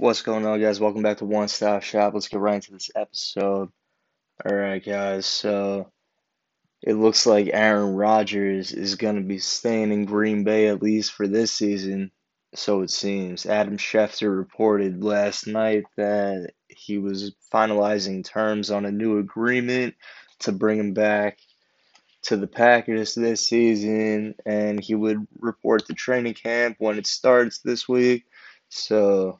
What's going on, guys? Welcome back to One Stop Shop. Let's get right into this episode. All right, guys. So it looks like Aaron Rodgers is going to be staying in Green Bay at least for this season. So it seems. Adam Schefter reported last night that he was finalizing terms on a new agreement to bring him back to the Packers this season, and he would report to training camp when it starts this week. So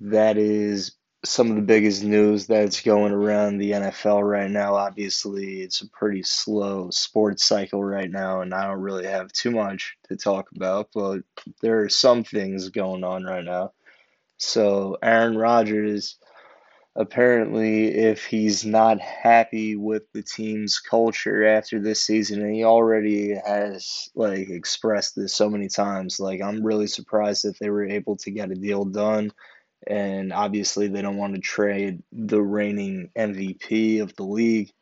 that is some of the biggest news that's going around the NFL right now. Obviously, it's a pretty slow sports cycle right now, and I don't really have too much to talk about, but there are some things going on right now. So, Aaron Rodgers apparently, if he's not happy with the team's culture after this season, and he already has like expressed this so many times, like I'm really surprised that they were able to get a deal done and obviously they don't want to trade the reigning MVP of the league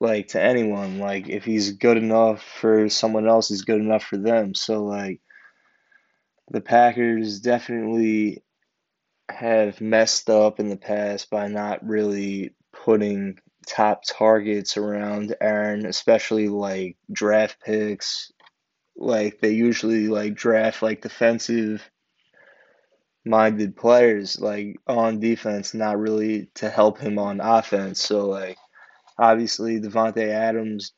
like to anyone. Like if he's good enough for someone else he's good enough for them. So like the Packers definitely have messed up in the past by not really putting top targets around Aaron especially like draft picks. Like they usually like draft like defensive minded players like on defense, not really to help him on offense. So like obviously Davante Adams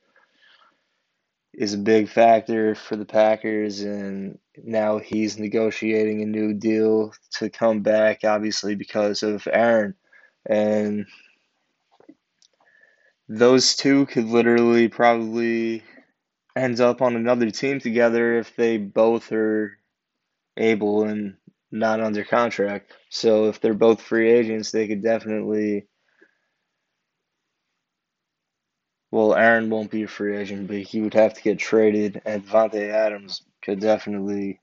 is a big factor for the Packers and now he's negotiating a new deal to come back obviously because of Aaron and those two could literally probably end up on another team together if they both are able and not under contract. So if they're both free agents, they could definitely. Well, Aaron won't be a free agent, but he would have to get traded, and Davante Adams could definitely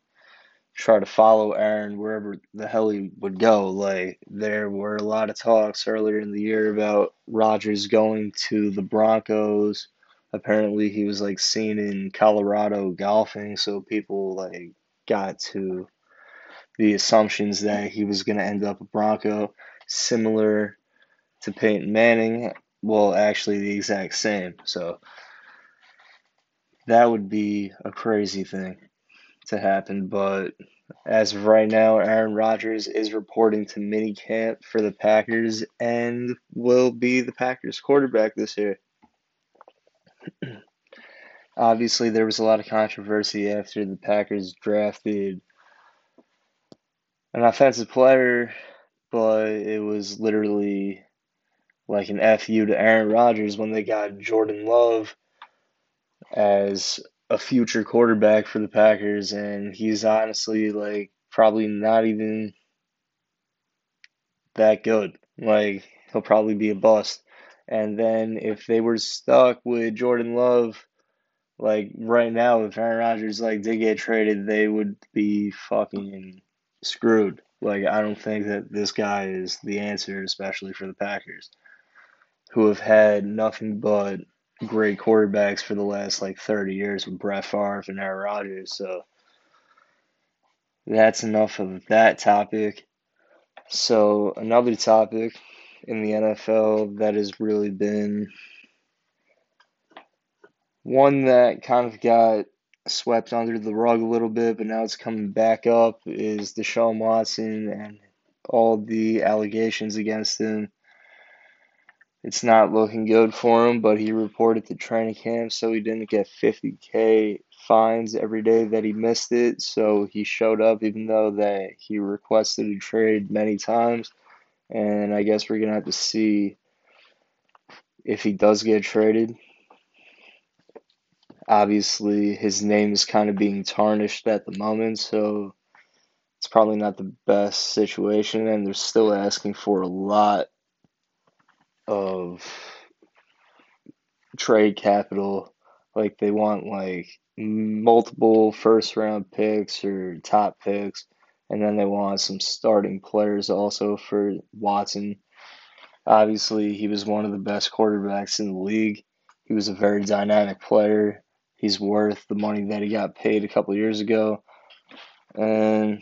try to follow Aaron wherever the hell he would go. Like there were a lot of talks earlier in the year about Rodgers going to the Broncos. Apparently, he was like seen in Colorado golfing, so people like got to the assumptions that he was going to end up a Bronco, similar to Peyton Manning. Well, actually, the exact same. So that would be a crazy thing to happen. But as of right now, Aaron Rodgers is reporting to minicamp for the Packers and will be the Packers quarterback this year. Obviously, there was a lot of controversy after the Packers drafted an offensive player, but it was literally like an FU to Aaron Rodgers when they got Jordan Love as a future quarterback for the Packers, and he's honestly like probably not even that good. Like he'll probably be a bust. And then if they were stuck with Jordan Love, like right now, if Aaron Rodgers like did get traded, they would be fucking screwed. Like, I don't think that this guy is the answer, especially for the Packers, who have had nothing but great quarterbacks for the last like 30 years with Brett Favre and Aaron Rodgers. So that's enough of that topic. So, another topic in the NFL that has really been one that kind of got swept under the rug a little bit, but now it's coming back up is Deshaun Watson and all the allegations against him. It's not looking good for him, but he reported to training camp, so he didn't get 50k fines every day that he missed it. So he showed up, even though that he requested a trade many times. And I guess we're gonna have to see if he does get traded Obviously, his name is kind of being tarnished at the moment, so it's probably not the best situation, and they're still asking for a lot of trade capital. Like, they want like multiple first round picks or top picks, and then they want some starting players also for Watson. Obviously, he was one of the best quarterbacks in the league. He was a very dynamic player he's worth the money that he got paid a couple years ago. And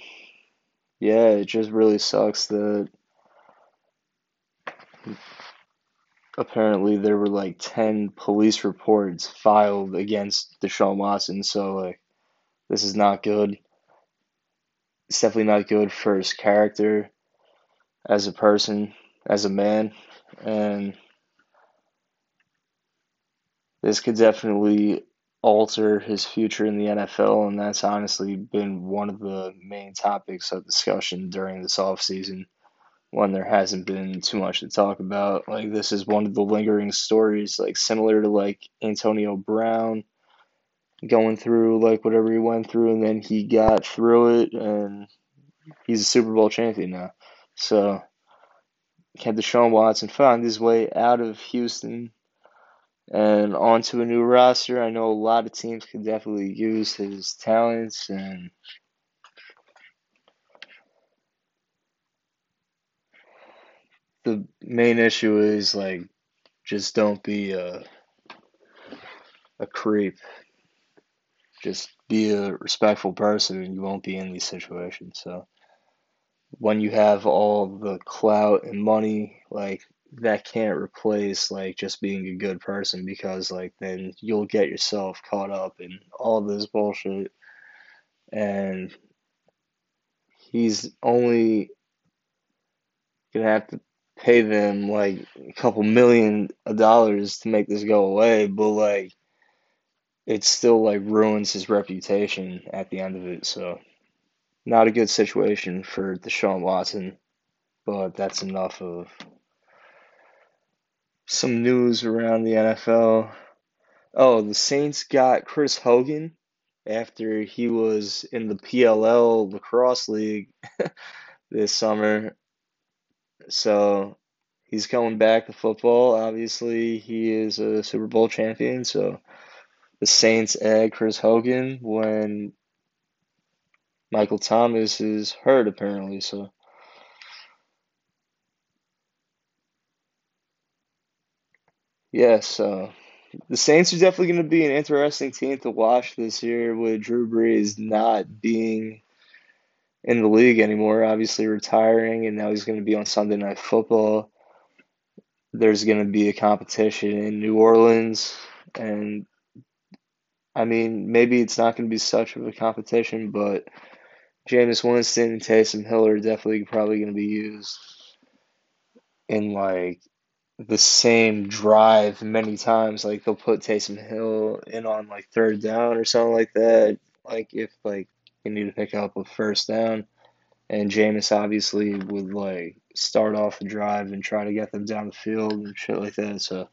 yeah, it just really sucks that apparently there were like 10 police reports filed against Deshaun Watson, so like this is not good. It's definitely not good for his character as a person, as a man, and this could definitely alter his future in the NFL, and that's honestly been one of the main topics of discussion during this offseason when there hasn't been too much to talk about. Like this is one of the lingering stories, like similar to like Antonio Brown going through like whatever he went through, and then he got through it, and he's a Super Bowl champion now. So can Deshaun Watson find his way out of Houston and onto a new roster? I know a lot of teams could definitely use his talents and. The main issue is like just don't be a a creep. Just be a respectful person and you won't be in these situations. So when you have all the clout and money, like that can't replace like just being a good person because like then you'll get yourself caught up in all this bullshit and he's only gonna have to pay them like a couple million dollars to make this go away, but like it still like ruins his reputation at the end of it. So not a good situation for Deshaun Watson, but that's enough of some news around the NFL. Oh, the Saints got Chris Hogan after he was in the PLL lacrosse league this summer. So he's coming back to football. Obviously, he is a Super Bowl champion. So the Saints add Chris Hogan when Michael Thomas is hurt, apparently. So yeah, so the Saints are definitely going to be an interesting team to watch this year with Drew Brees not being in the league anymore, obviously retiring, and now he's going to be on Sunday Night Football. There's going to be a competition in New Orleans, and I mean, maybe it's not going to be such of a competition, but Jameis Winston and Taysom Hill are definitely probably going to be used in like the same drive many times. Like they'll put Taysom Hill in on like third down or something like that. Like if like you need to pick up a first down, and Jameis obviously would like start off the drive and try to get them down the field and shit like that. So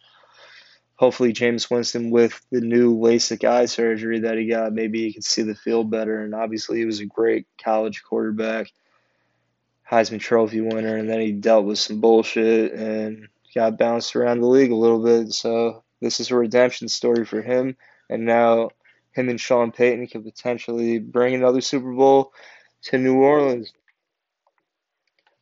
hopefully Jameis Winston with the new LASIK eye surgery that he got, maybe he can see the field better. And obviously he was a great college quarterback, Heisman Trophy winner, and then he dealt with some bullshit and got bounced around the league a little bit. So this is a redemption story for him. And now him and Sean Payton could potentially bring another Super Bowl to New Orleans.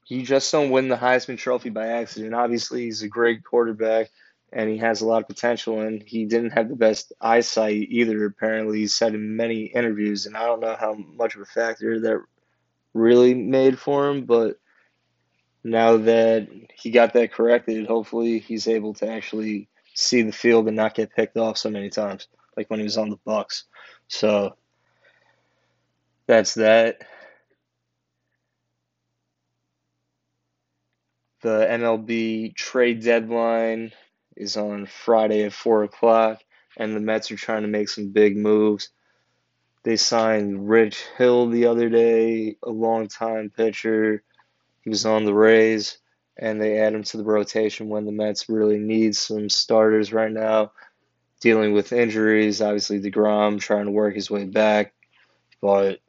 You just don't win the Heisman Trophy by accident. Obviously, he's a great quarterback and he has a lot of potential. And he didn't have the best eyesight either. Apparently, he said in many interviews, and I don't know how much of a factor that really made for him, but now that he got that corrected, hopefully he's able to actually see the field and not get picked off so many times, like when he was on the Bucks. So that's that. The MLB trade deadline is on Friday at four o'clock, and the Mets are trying to make some big moves. They signed Rich Hill the other day, a long-time pitcher. He was on the Rays, and they add him to the rotation when the Mets really need some starters right now, dealing with injuries. Obviously, DeGrom trying to work his way back, but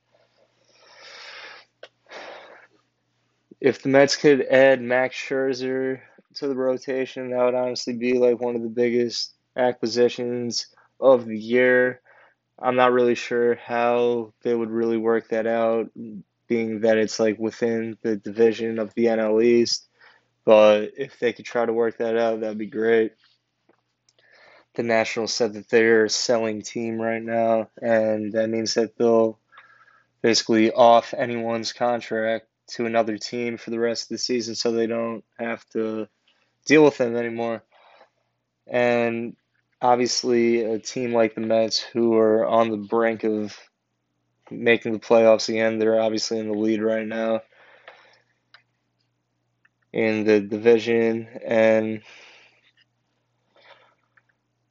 if the Mets could add Max Scherzer to the rotation, that would honestly be like one of the biggest acquisitions of the year. I'm not really sure how they would really work that out, being that it's like within the division of the NL East. But if they could try to work that out, that'd be great. The Nationals said that they're a selling team right now, and that means that they'll basically off anyone's contract to another team for the rest of the season so they don't have to deal with them anymore. And obviously, a team like the Mets, who are on the brink of making the playoffs again, they're obviously in the lead right now in the division. And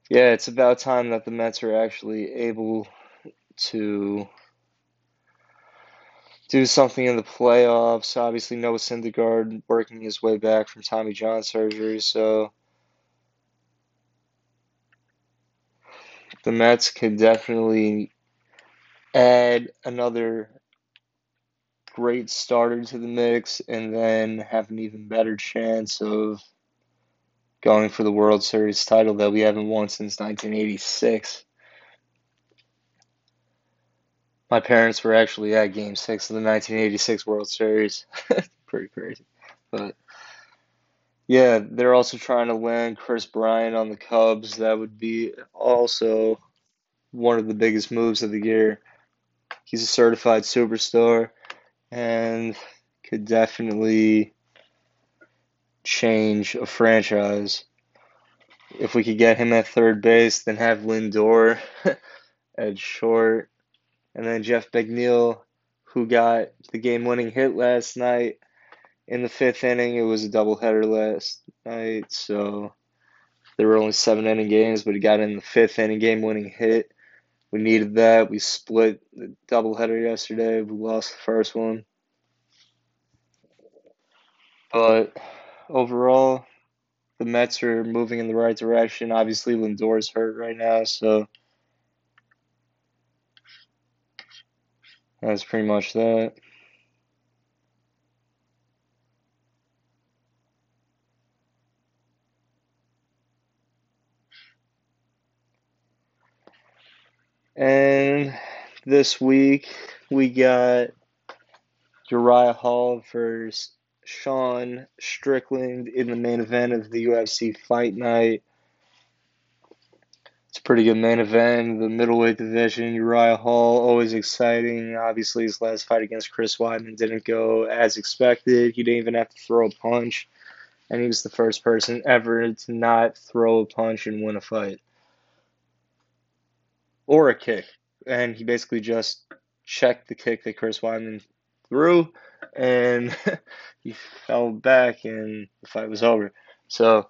yeah, it's about time that the Mets are actually able to do something in the playoffs. Obviously, Noah Syndergaard working his way back from Tommy John surgery, so the Mets could definitely add another great starter to the mix and then have an even better chance of going for the World Series title that we haven't won since 1986. My parents were actually at Game 6 of the 1986 World Series. Pretty crazy. But yeah, they're also trying to land Kris Bryant on the Cubs. That would be also one of the biggest moves of the year. He's a certified superstar and could definitely change a franchise. If we could get him at third base, then have Lindor at short, and then Jeff McNeil, who got the game winning hit last night in the fifth inning. It was a doubleheader last night, so there were only seven inning games, but he got in the fifth inning game winning hit. We needed that. We split the doubleheader yesterday. We lost the first one. But overall, the Mets are moving in the right direction. Obviously, Lindor's hurt right now, so that's pretty much that. And this week we got Uriah Hall versus Sean Strickland in the main event of the UFC Fight Night. It's a pretty good main event. The middleweight division, Uriah Hall, always exciting. Obviously, his last fight against Chris Weidman didn't go as expected. He didn't even have to throw a punch, and he was the first person ever to not throw a punch and win a fight or a kick. And he basically just checked the kick that Chris Weidman threw, and he fell back, and the fight was over. So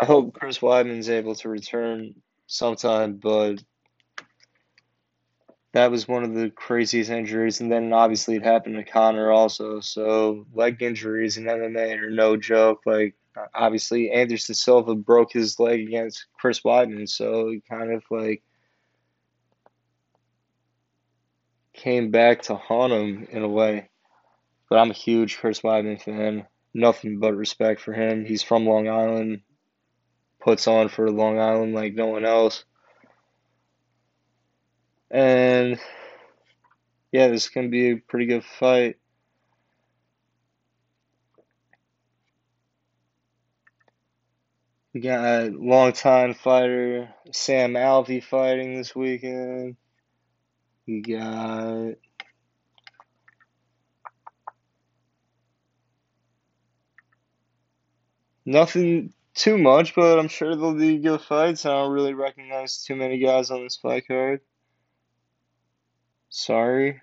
I hope Chris Weidman's able to return sometime, but that was one of the craziest injuries. And then obviously it happened to Conor also. So leg injuries in MMA are no joke. Like obviously Anderson Silva broke his leg against Chris Weidman, so he kind of like came back to haunt him in a way. But I'm a huge Chris Weidman fan. Nothing but respect for him. He's from Long Island, puts on for Long Island like no one else. And yeah, this is going to be a pretty good fight. We got a longtime fighter, Sam Alvey, fighting this weekend. We got nothing too much, but I'm sure they'll be good fights. I don't really recognize too many guys on this fight card. Sorry.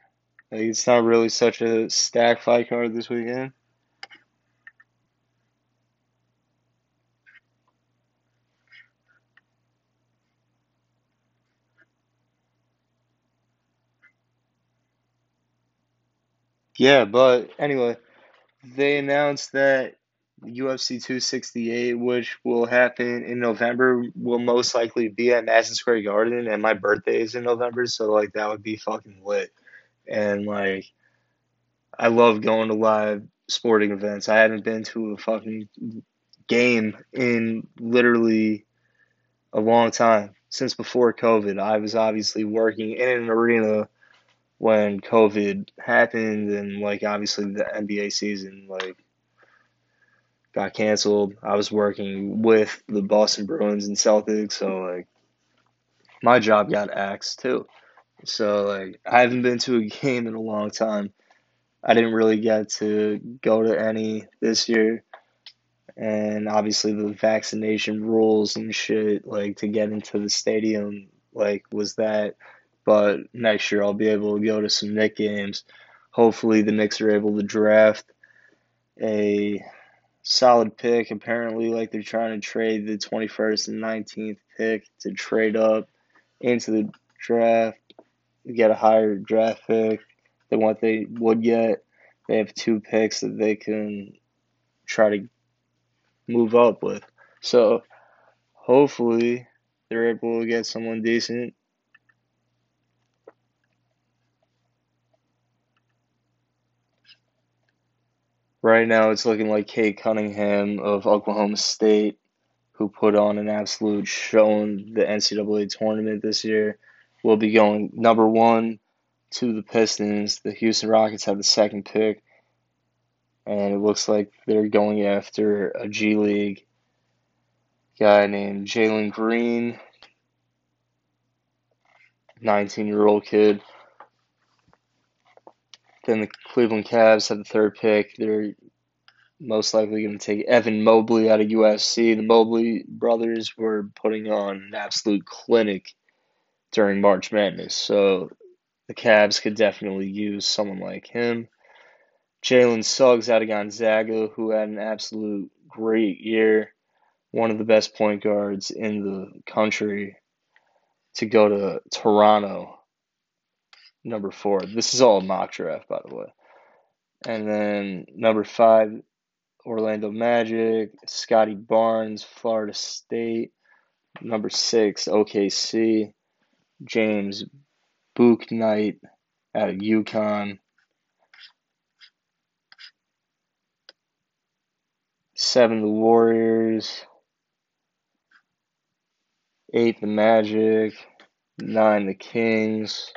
Like, it's not really such a stacked fight card this weekend. Yeah, but anyway, they announced that UFC 268, which will happen in November, will most likely be at Madison Square Garden, and my birthday is in November, so like that would be fucking lit. And like, I love going to live sporting events. I haven't been to a fucking game in literally a long time since before COVID. I was obviously working in an arena when COVID happened and like obviously the NBA season like got canceled. I was working with the Boston Bruins and Celtics, so like my job got axed too. So like I haven't been to a game in a long time. I didn't really get to go to any this year. And obviously the vaccination rules and shit, like to get into the stadium, like was that. But next year I'll be able to go to some Knick games. Hopefully the Knicks are able to draft a solid pick. Apparently, like they're trying to trade the 21st and 19th pick to trade up into the draft, get a higher draft pick than what they would get. They have two picks that they can try to move up with. So hopefully they're able to get someone decent. Right now it's looking like Cade Cunningham of Oklahoma State, who put on an absolute show in the NCAA tournament this year, will be going number one to the Pistons. The Houston Rockets have the second pick, and it looks like they're going after a G League guy named Jalen Green, 19 year old kid. Then the Cleveland Cavs have the third pick. They're most likely going to take Evan Mobley out of USC. The Mobley brothers were putting on an absolute clinic during March Madness, so the Cavs could definitely use someone like him. Jalen Suggs out of Gonzaga, who had an absolute great year, one of the best point guards in the country, to go to Toronto, number four. This is all a mock draft, by the way. And then number five, Orlando Magic, Scottie Barnes, Florida State. Number six, OKC, James Bouknight out of UConn. Seven, the Warriors. Eight, the Magic. Nine, the Kings.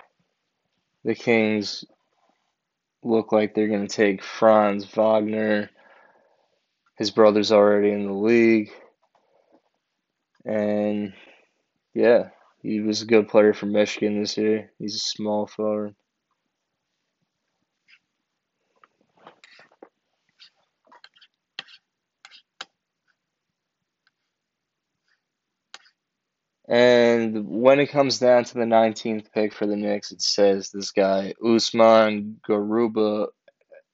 The Kings look like they're going to take Franz Wagner. His brother's already in the league. And yeah, he was a good player for Michigan this year. He's a small forward. And when it comes down to the 19th pick for the Knicks, it says this guy, Usman Garuba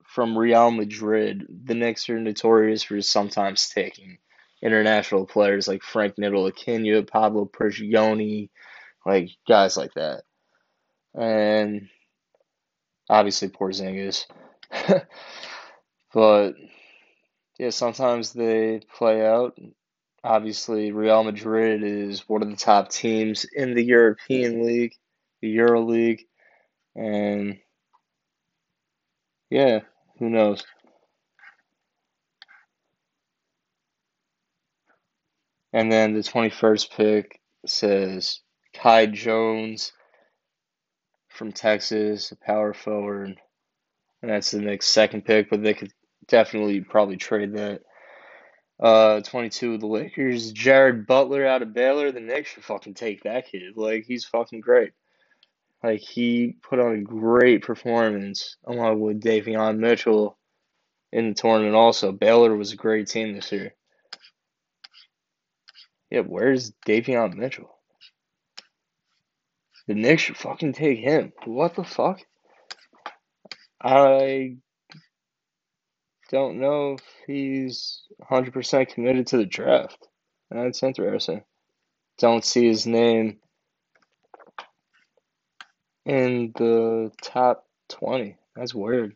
from Real Madrid. The Knicks are notorious for sometimes taking international players like Frank Ntilikina, Pablo Prigioni, like guys like that. And obviously Porzingis. but yeah, sometimes they play out Obviously, Real Madrid is one of the top teams in the European League, the Euro League, and yeah, who knows? And then the 21st pick says Kai Jones from Texas, a power forward. And that's the next second pick, but they could definitely probably trade that. Uh, 22 the Lakers. Jared Butler out of Baylor. The Knicks should fucking take that kid. Like, he's fucking great. Like, he put on a great performance along with Davion Mitchell in the tournament also. Baylor was a great team this year. Yeah, where's Davion Mitchell? The Knicks should fucking take him. What the fuck? I don't know if he's 100% committed to the draft. That's interesting. Don't see his name in the top 20. That's weird.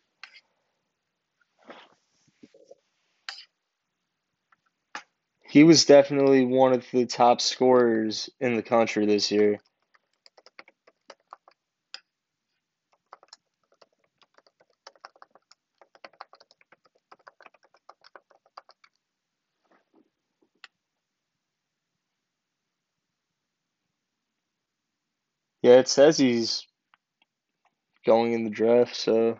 He was definitely one of the top scorers in the country this year. Yeah, it says he's going in the draft, so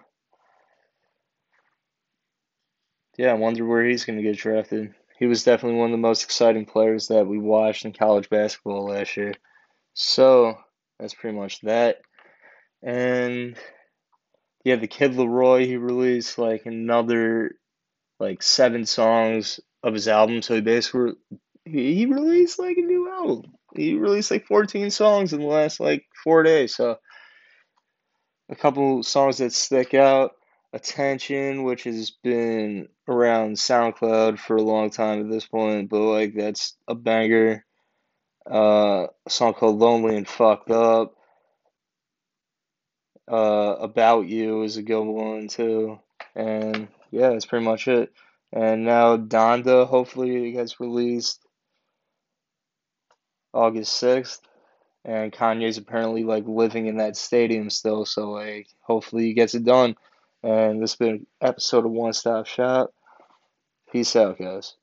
yeah, I wonder where he's going to get drafted. He was definitely one of the most exciting players that we watched in college basketball last year. So that's pretty much that. And yeah, the Kid LAROI, he released like another like seven songs of his album. So he basically he, he released like a new album. He released like 14 songs in the last like four days. So a couple songs that stick out. Attention, which has been around SoundCloud for a long time at this point, but like that's a banger. Uh, a song called Lonely and Fucked Up. Uh, About You is a good one too. And yeah, that's pretty much it. And now Donda hopefully gets released August 6th. And Kanye's apparently like living in that stadium still, so like hopefully he gets it done. And this has been an episode of One Stop Shop. Peace out, guys.